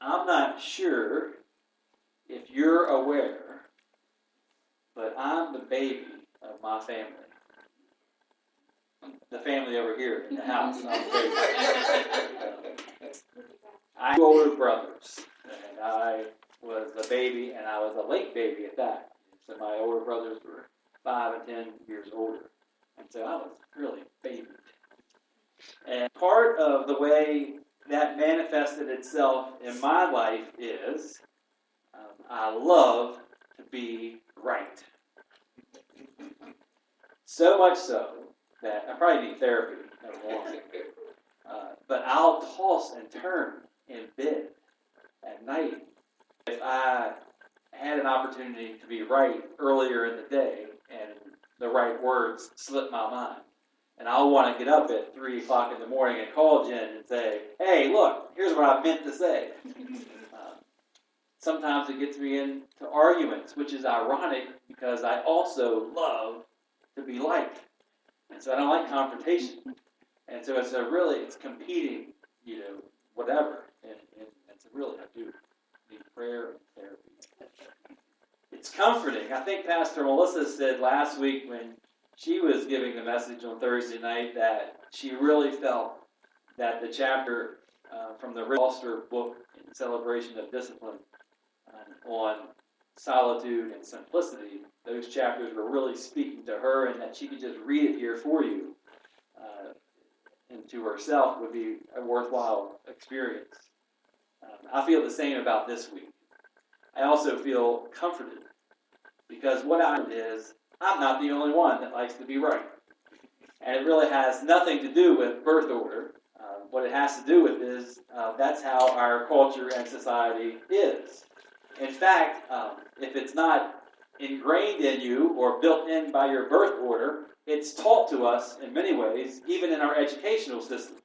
I'm not sure if you're aware, but I'm the baby of my family. The family over here in the house. I'm the baby. I have older brothers, and I was a baby, and I was a late baby at that. So my older brothers were five and ten years older, and so I was really baby. And part of the way that manifested itself in my life is um, I love to be right. So much so that I probably need therapy. Uh, but I'll toss and turn in bed at night if I had an opportunity to be right earlier in the day and the right words slipped my mind. And I'll want to get up at 3 o'clock in the morning and call Jen and say, hey, look, here's what I meant to say. uh, sometimes it gets me into arguments, which is ironic because I also love to be liked. And so I don't like confrontation. And so it's a really, it's competing, you know, whatever. And, and, and so really, I do need prayer and therapy. It's comforting. I think Pastor Melissa said last week when she was giving the message on Thursday night that she really felt that the chapter uh, from the Foster book in celebration of discipline um, on solitude and simplicity, those chapters were really speaking to her, and that she could just read it here for you uh, and to herself would be a worthwhile experience. Um, I feel the same about this week. I also feel comforted because what I is I'm not the only one that likes to be right. And it really has nothing to do with birth order. Uh, what it has to do with is uh, that's how our culture and society is. In fact, um, if it's not ingrained in you or built in by your birth order, it's taught to us in many ways, even in our educational system.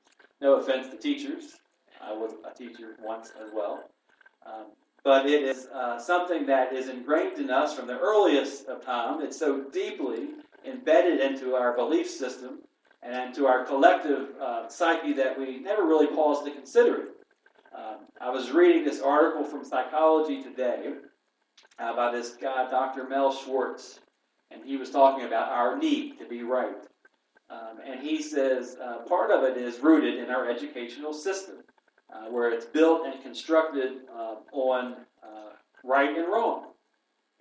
No offense to teachers. I was a teacher once as well. Um, but it is uh, something that is ingrained in us from the earliest of time. It's so deeply embedded into our belief system and into our collective uh, psyche that we never really pause to consider it. Um, I was reading this article from Psychology Today uh, by this guy, Dr. Mel Schwartz, and he was talking about our need to be right. Um, and he says uh, part of it is rooted in our educational system uh, where it's built and constructed uh, on uh, right and wrong,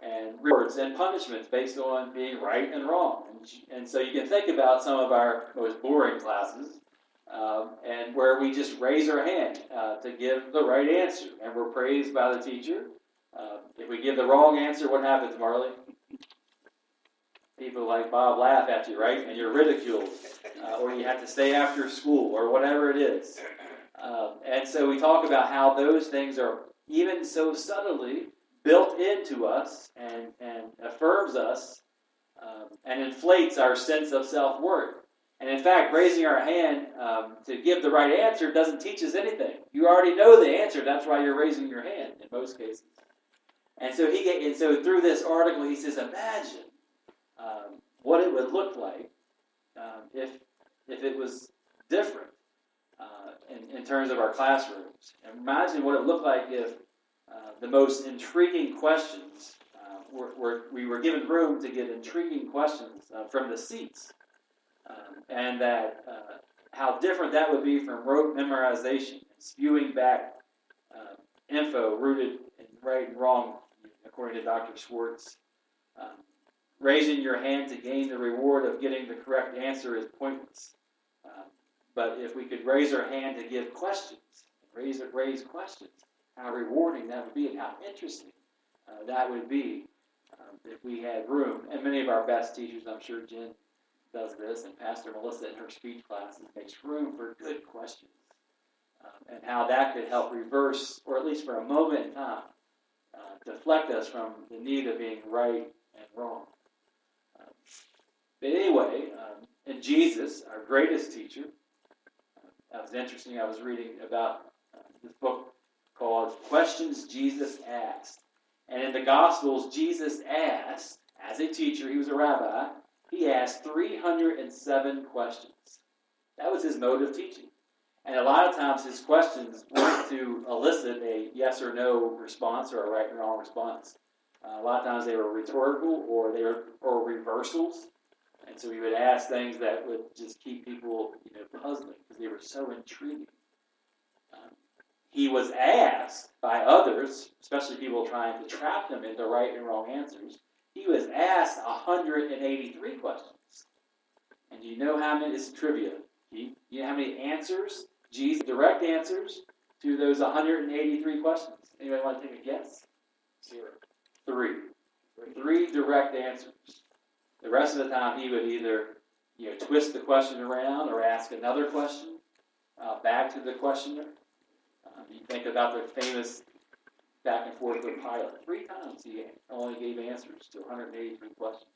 and rewards and punishments based on being right and wrong. And, and so you can think about some of our most boring classes, um, and where we just raise our hand uh, to give the right answer, and we're praised by the teacher. Uh, if we give the wrong answer, what happens, Marley? People like Bob laugh at you, right? And you're ridiculed, uh, or you have to stay after school, or whatever it is. Um, and so we talk about how those things are even so subtly built into us and, and affirms us um, and inflates our sense of self worth. And in fact, raising our hand um, to give the right answer doesn't teach us anything. You already know the answer. That's why you're raising your hand in most cases. And so he and so through this article, he says, imagine um, what it would look like um, if if it was different in, in terms of our classrooms. And imagine what it looked like if uh, the most intriguing questions uh, were, were, we were given room to get intriguing questions uh, from the seats, um, and that uh, how different that would be from rote memorization and spewing back uh, info rooted in right and wrong, according to Dr. Schwartz. Um, raising your hand to gain the reward of getting the correct answer is pointless. But if we could raise our hand to give questions, raise raise questions, how rewarding that would be, and how interesting uh, that would be um, if we had room. And many of our best teachers, I'm sure Jen does this, and Pastor Melissa in her speech classes makes room for good questions, um, and how that could help reverse, or at least for a moment in time, uh, deflect us from the need of being right and wrong. Um, but anyway, and Jesus, our greatest teacher, that was interesting. I was reading about this book called Questions Jesus Asked. And in the Gospels, Jesus asked, as a teacher, he was a rabbi, he asked 307 questions. That was his mode of teaching. And a lot of times his questions weren't to elicit a yes or no response or a right and wrong response. Uh, a lot of times they were rhetorical or they were or reversals. And so he would ask things that would just keep people, you know, puzzling because they were so intriguing. Um, he was asked by others, especially people trying to trap him into right and wrong answers. He was asked 183 questions. And do you know how many? Is trivia. You, you know how many answers? Jesus direct answers to those 183 questions. Anybody want to take a guess? Zero. Three. Three direct answers. The rest of the time, he would either you know twist the question around or ask another question uh, back to the questioner. Um, you think about the famous back and forth with Pilate. Three times he only gave answers to 183 questions.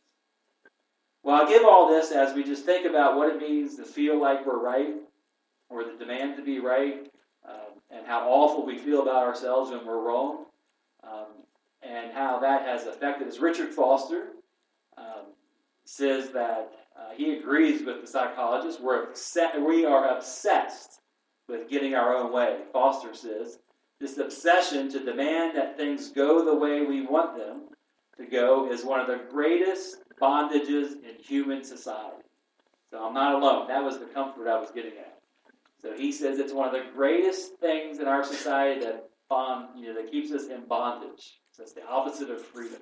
Well, I give all this as we just think about what it means to feel like we're right, or the demand to be right, um, and how awful we feel about ourselves when we're wrong, um, and how that has affected us. Richard Foster says that uh, he agrees with the psychologist. We're upset, we are obsessed with getting our own way. Foster says this obsession to demand that things go the way we want them to go is one of the greatest bondages in human society. So I'm not alone. That was the comfort I was getting at. So he says it's one of the greatest things in our society that bond, you know, that keeps us in bondage. So it's the opposite of freedom.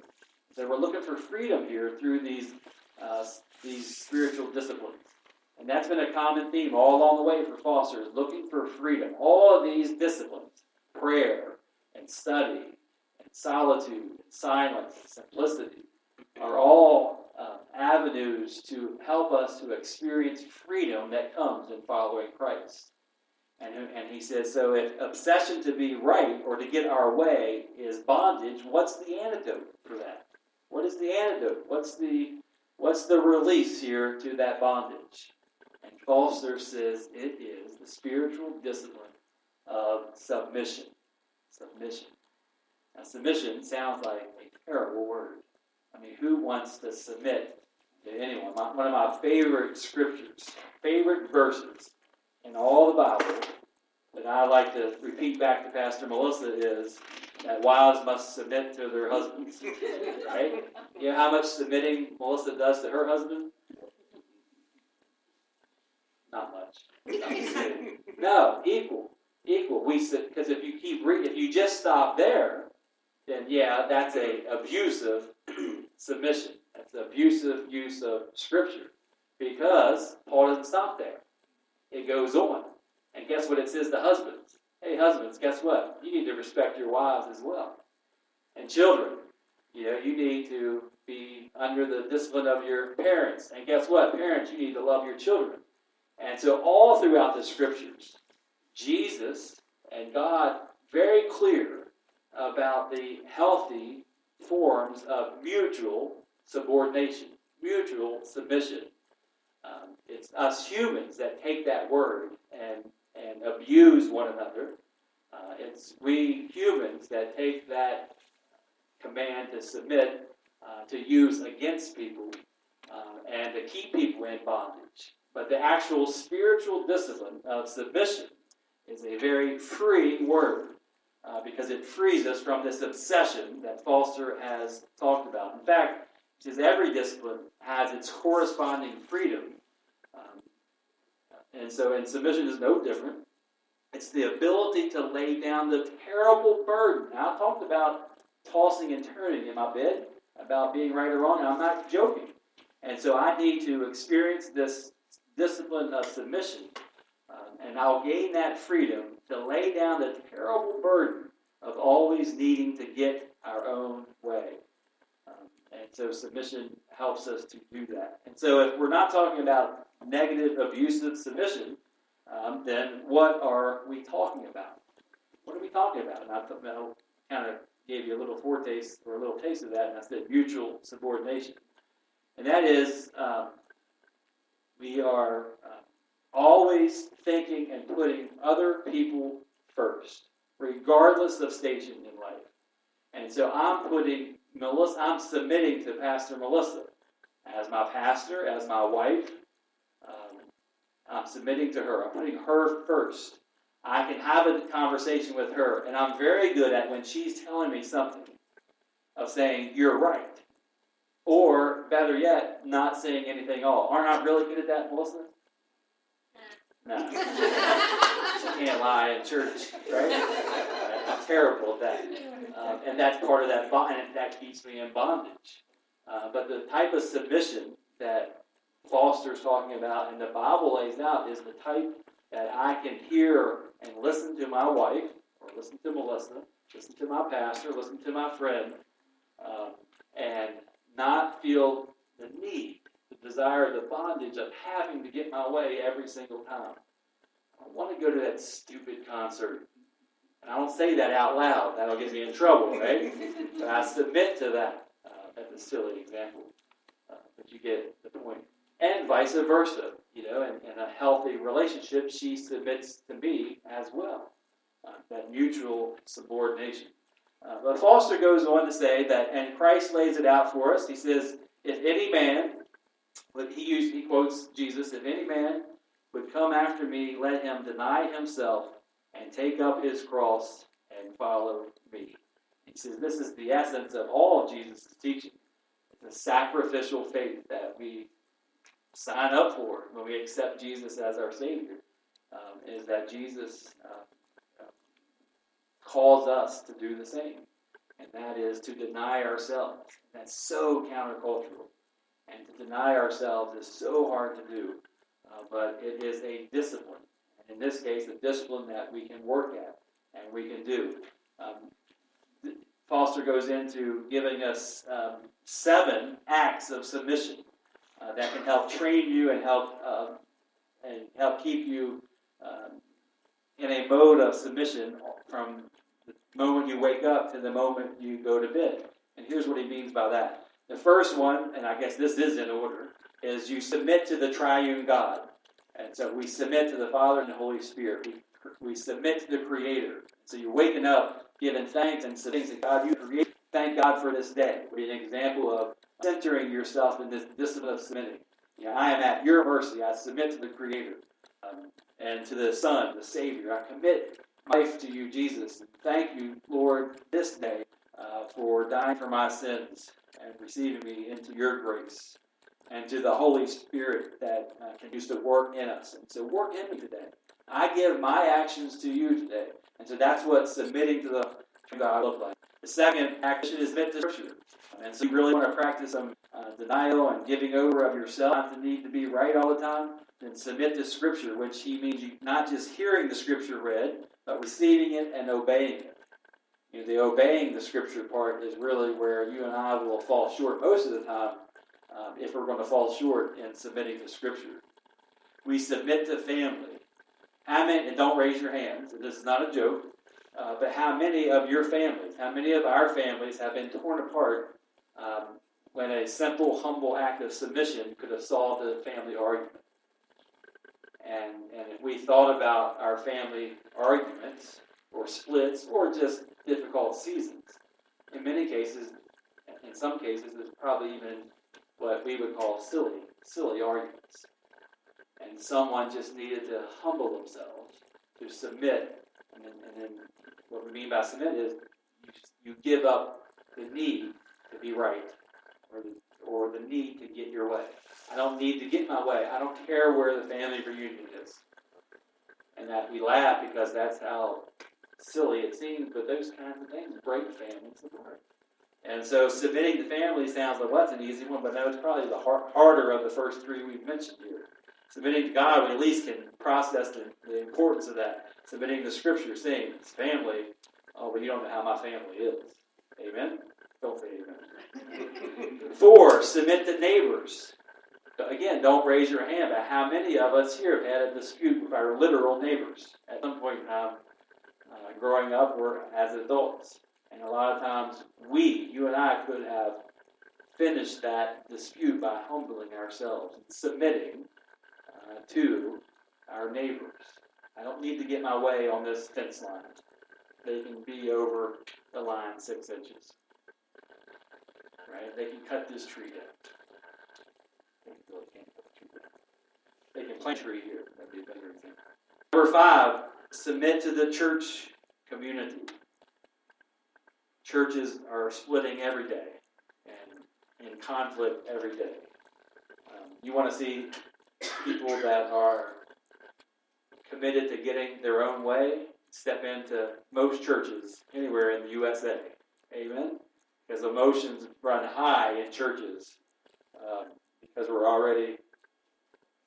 So we're looking for freedom here through these uh, these spiritual disciplines. And that's been a common theme all along the way for Foster, is looking for freedom. All of these disciplines, prayer and study and solitude and silence and simplicity, are all uh, avenues to help us to experience freedom that comes in following Christ. And, and he says, so if obsession to be right or to get our way is bondage, what's the antidote for that? What is the antidote? What's the what's the release here to that bondage? And Foster says it is the spiritual discipline of submission. Submission. Now, submission sounds like a terrible word. I mean, who wants to submit to anyone? My, one of my favorite scriptures, favorite verses in all the Bible that I like to repeat back to Pastor Melissa is that wives must submit to their husbands. Right? You know how much submitting Melissa does to her husband? Not much. No, equal, equal. We because if you keep re- if you just stop there, then yeah, that's a abusive submission. That's abusive use of Scripture. Because Paul doesn't stop there. It goes on. And guess what it says to husbands? Hey, husbands, guess what? You need to respect your wives as well. And children, you know, you need to be under the discipline of your parents. And guess what? Parents, you need to love your children. And so, all throughout the scriptures, Jesus and God very clear about the healthy forms of mutual subordination, mutual submission. Um, it's us humans that take that word and, and abuse one another. Uh, it's we humans that take that command to submit uh, to use against people uh, and to keep people in bondage. But the actual spiritual discipline of submission is a very free word uh, because it frees us from this obsession that Foster has talked about. In fact, says every discipline has its corresponding freedom. And so, and submission is no different. It's the ability to lay down the terrible burden. Now, I talked about tossing and turning in my bed, about being right or wrong, and I'm not joking. And so I need to experience this discipline of submission. Um, and I'll gain that freedom to lay down the terrible burden of always needing to get our own way. Um, and so submission helps us to do that. And so if we're not talking about negative, abusive submission, um, then what are we talking about? What are we talking about? And I, I kind of gave you a little foretaste or a little taste of that, and I said mutual subordination. And that is, um, we are uh, always thinking and putting other people first, regardless of station in life. And so I'm putting Melissa, I'm submitting to Pastor Melissa as my pastor, as my wife, I'm submitting to her. I'm putting her first. I can have a conversation with her, and I'm very good at when she's telling me something of saying, You're right. Or, better yet, not saying anything at all. Aren't I really good at that, Melissa? No. she can't lie in church, right? I'm terrible at that. Um, and that's part of that bond, and that keeps me in bondage. Uh, but the type of submission that Foster's talking about and the Bible lays out is the type that I can hear and listen to my wife, or listen to Melissa, listen to my pastor, listen to my friend, um, and not feel the need, the desire, the bondage of having to get my way every single time. I want to go to that stupid concert. And I don't say that out loud. That'll get me in trouble, right? but I submit to that. Uh, that's a silly example. Uh, but you get the point. And vice versa. You know, in, in a healthy relationship, she submits to me as well. Uh, that mutual subordination. Uh, but Foster goes on to say that, and Christ lays it out for us. He says, if any man, he, used, he quotes Jesus, if any man would come after me, let him deny himself and take up his cross and follow me. He says this is the essence of all Jesus' teaching. A sacrificial faith that we sign up for when we accept Jesus as our Savior. Um, is that Jesus uh, calls us to do the same, and that is to deny ourselves. That's so countercultural. And to deny ourselves is so hard to do, uh, but it is a discipline. And in this case, a discipline that we can work at and we can do. Um, Foster goes into giving us um, seven acts of submission uh, that can help train you and help uh, and help keep you um, in a mode of submission from the moment you wake up to the moment you go to bed. And here's what he means by that. The first one, and I guess this is in order, is you submit to the triune God. And so we submit to the Father and the Holy Spirit. We, we submit to the Creator. So you're waking up, giving thanks and submitting to God. You create. Thank God for this day. Be an example of centering yourself in this discipline of submitting. You know, I am at your mercy. I submit to the Creator um, and to the Son, the Savior. I commit life to you, Jesus. Thank you, Lord, this day uh, for dying for my sins and receiving me into your grace. And to the Holy Spirit that uh, continues to work in us. And so work in me today. I give my actions to you today. And so that's what submitting to the God looks like. The second action is meant to Scripture. And so you really want to practice some uh, denial and giving over of yourself, not the need to be right all the time, then submit to Scripture, which he means you not just hearing the Scripture read, but receiving it and obeying it. You know, the obeying the Scripture part is really where you and I will fall short most of the time um, if we're going to fall short in submitting to Scripture. We submit to family. Many, and don't raise your hands, this is not a joke, uh, but how many of your families, how many of our families have been torn apart um, when a simple, humble act of submission could have solved a family argument? And, and if we thought about our family arguments or splits or just difficult seasons, in many cases, in some cases, there's probably even what we would call silly, silly arguments. And someone just needed to humble themselves, to submit. And then, and then what we mean by submit is you, you give up the need to be right or the, or the need to get your way. I don't need to get my way. I don't care where the family reunion is. And that we laugh because that's how silly it seems, but those kinds of things break families apart. And so submitting to family sounds like, well, that's an easy one, but no, it's probably the hard, harder of the first three we've mentioned here. Submitting to God, we at least can process the, the importance of that. Submitting to Scripture, saying it's family, oh, but you don't know how my family is. Amen? Don't say amen. Four, submit to neighbors. Again, don't raise your hand, but how many of us here have had a dispute with our literal neighbors at some point in time, uh, growing up or as adults? And a lot of times, we, you and I, could have finished that dispute by humbling ourselves and submitting uh, to our neighbors. I don't need to get my way on this fence line. They can be over the line six inches. Right? They can cut this tree down. They can plant a tree here. That'd be a better example. Number five, submit to the church community. Churches are splitting every day and in conflict every day. Um, you want to see people that are committed to getting their own way step into most churches anywhere in the USA. Amen? Because emotions run high in churches um, because we're already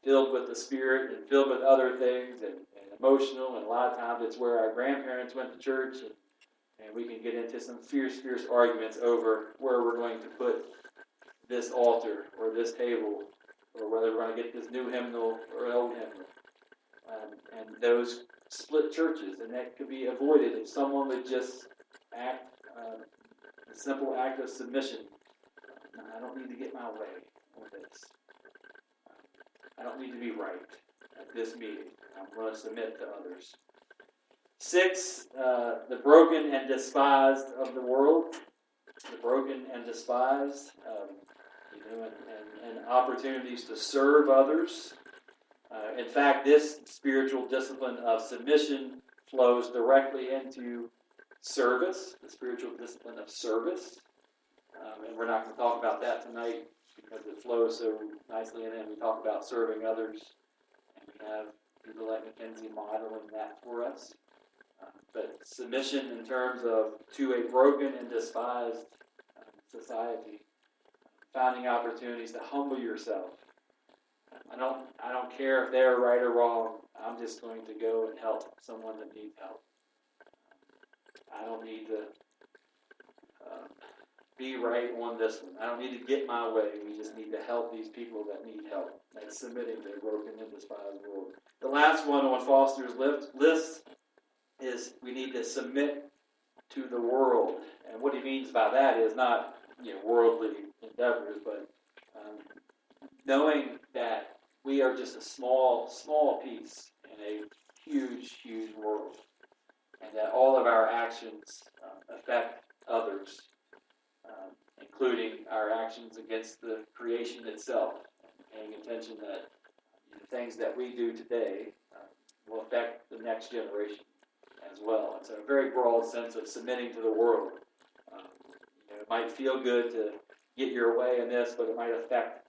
filled with the Spirit and filled with other things and, and emotional, and a lot of times it's where our grandparents went to church and and we can get into some fierce, fierce arguments over where we're going to put this altar or this table, or whether we're going to get this new hymnal or old hymnal. Um, and those split churches, and that could be avoided if someone would just act uh, a simple act of submission. I don't need to get my way with this. I don't need to be right at this meeting. I'm going to submit to others. Six, uh, the broken and despised of the world. The broken and despised. Um, you know, and, and, and, opportunities to serve others. Uh, in fact, this spiritual discipline of submission flows directly into service, the spiritual discipline of service. Um, and we're not going to talk about that tonight because it flows so nicely in it. We talk about serving others, and we have people like Mackenzie modeling that for us. But submission in terms of to a broken and despised uh, society, finding opportunities to humble yourself. I don't, I don't care if they're right or wrong. I'm just going to go and help someone that needs help. I don't need to uh, be right on this one. I don't need to get my way. We just need to help these people that need help. That's submitting to broken and despised world. The last one on Foster's list is we need to submit to the world. And what he means by that is not you know worldly endeavors, but um, knowing that we are just a small, small piece in a huge, huge world, and that all of our actions uh, affect others, um, including our actions against the creation itself. Paying attention that the things that we do today uh, will affect the next generation as well. It's a very broad sense of submitting to the world. Um, you know, it might feel good to get your way in this, but it might affect um,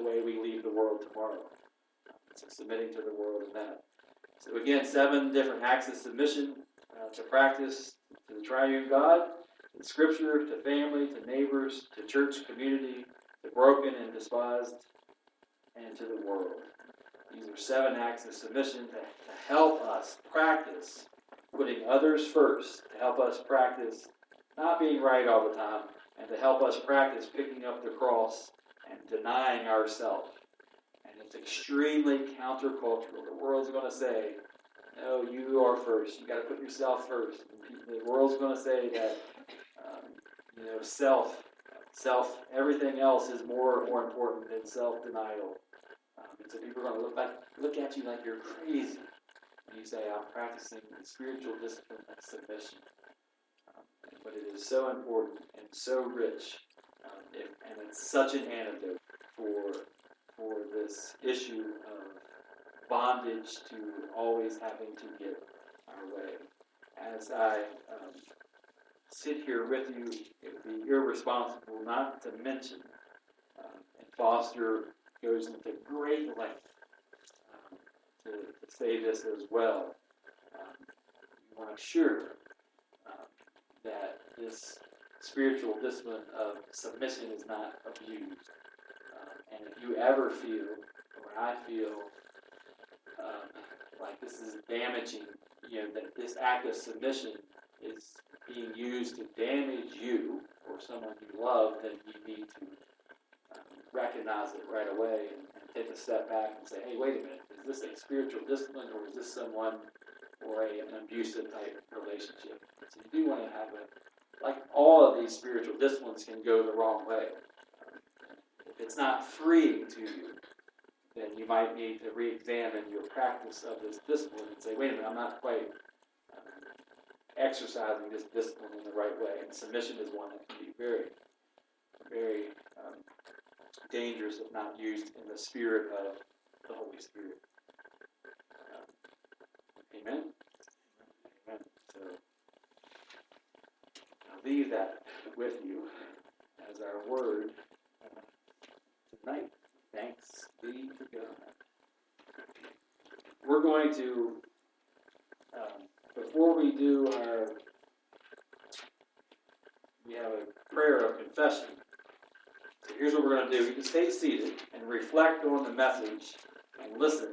the way we leave the world tomorrow. So submitting to the world in that. So again, seven different acts of submission uh, to practice to the triune God, to Scripture, to family, to neighbors, to church community, to broken and despised, and to the world. These are seven acts of submission to, to help us practice putting others first to help us practice not being right all the time and to help us practice picking up the cross and denying ourselves. And it's extremely countercultural. The world's going to say, no, you are first. You got to put yourself first. The world's going to say that, um, you know, self, self, everything else is more more important than self denial. Um, and so people are going to look like look at you like you're crazy And you say, I'm practicing the spiritual discipline of submission. Um, but it is so important and so rich, um, if, and it's such an antidote for, for this issue of bondage to always having to get our way. As I um, sit here with you, it would be irresponsible not to mention, um, and Foster goes into great length to, to say this as well. Um, you want to sure um, that this spiritual discipline of submission is not abused. Uh, and if you ever feel, or I feel, um, like this is damaging, you know, that this act of submission is being used to damage you or someone you love, then you need to um, recognize it right away and, and take a step back and say, hey, wait a minute is this a spiritual discipline or is this someone or a, an abusive type relationship? So you do want to have a, like all of these spiritual disciplines can go the wrong way. If it's not free to you, then you might need to re examine your practice of this discipline and say, wait a minute, I'm not quite uh, exercising this discipline in the right way. And submission is one that can be very, very um, dangerous if not used in the spirit of the Holy Spirit. Um, amen? Amen. So, leave that with you as our word tonight. Thanks be to God. We're going to, um, before we do our, we have a prayer of confession. So here's what we're going to do. You can stay seated and reflect on the message and listen